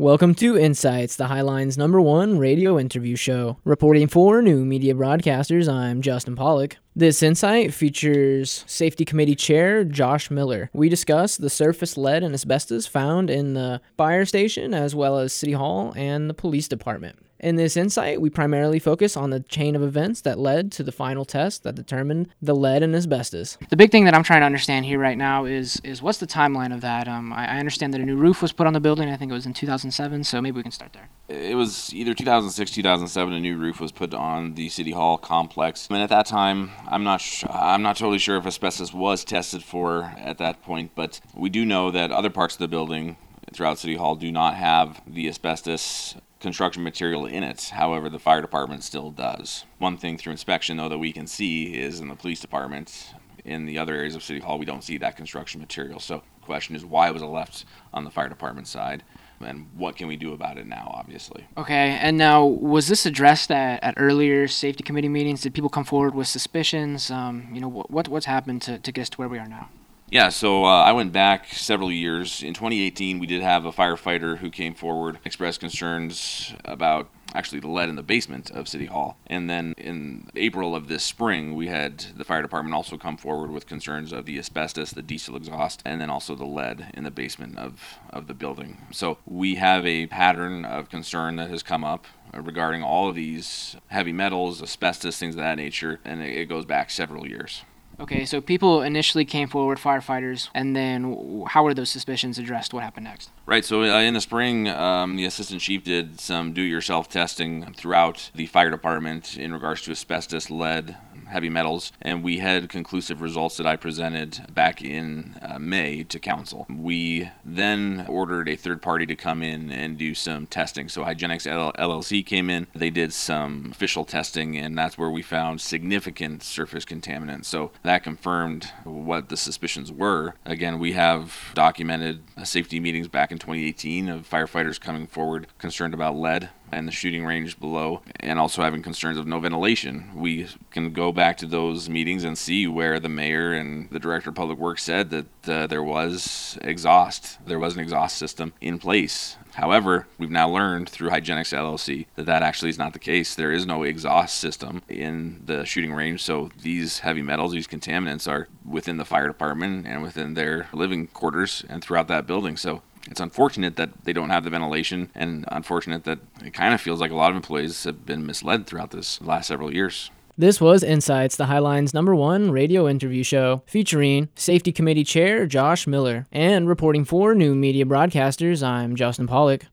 Welcome to Insights, the Highline's number one radio interview show. Reporting for new media broadcasters, I'm Justin Pollock. This insight features Safety Committee Chair Josh Miller. We discuss the surface lead and asbestos found in the fire station, as well as City Hall and the police department. In this insight, we primarily focus on the chain of events that led to the final test that determined the lead and asbestos. The big thing that I'm trying to understand here right now is is what's the timeline of that? Um, I, I understand that a new roof was put on the building. I think it was in 2007. So maybe we can start there. It was either 2006, 2007. A new roof was put on the city hall complex, and at that time, I'm not sh- I'm not totally sure if asbestos was tested for at that point, but we do know that other parts of the building throughout city hall do not have the asbestos construction material in it. However, the fire department still does. One thing through inspection, though, that we can see is in the police department. In the other areas of City Hall, we don't see that construction material. So, the question is why was it left on the fire department side? And what can we do about it now, obviously? Okay, and now was this addressed at, at earlier safety committee meetings? Did people come forward with suspicions? Um, you know, what, what what's happened to, to get us to where we are now? Yeah, so uh, I went back several years. In 2018, we did have a firefighter who came forward, expressed concerns about actually the lead in the basement of City Hall. And then in April of this spring, we had the fire department also come forward with concerns of the asbestos, the diesel exhaust, and then also the lead in the basement of, of the building. So we have a pattern of concern that has come up regarding all of these heavy metals, asbestos, things of that nature, and it goes back several years. Okay, so people initially came forward, firefighters, and then how were those suspicions addressed? What happened next? Right, so uh, in the spring, um, the assistant chief did some do it yourself testing throughout the fire department in regards to asbestos, lead, heavy metals, and we had conclusive results that I presented back in uh, May to council. We then ordered a third party to come in and do some testing. So Hygienics LLC came in, they did some official testing, and that's where we found significant surface contaminants. So that confirmed what the suspicions were. Again, we have documented safety meetings back in 2018 of firefighters coming forward concerned about lead and the shooting range below, and also having concerns of no ventilation. We can go back to those meetings and see where the mayor and the director of public works said that uh, there was exhaust, there was an exhaust system in place. However, we've now learned through Hygenics LLC that that actually is not the case. There is no exhaust system in the shooting range, so these heavy metals, these contaminants, are within the fire department and within their living quarters and throughout that building. So it's unfortunate that they don't have the ventilation, and unfortunate that it kind of feels like a lot of employees have been misled throughout this last several years. This was Insights, the Highline's number one radio interview show, featuring Safety Committee Chair Josh Miller. And reporting for new media broadcasters, I'm Justin Pollock.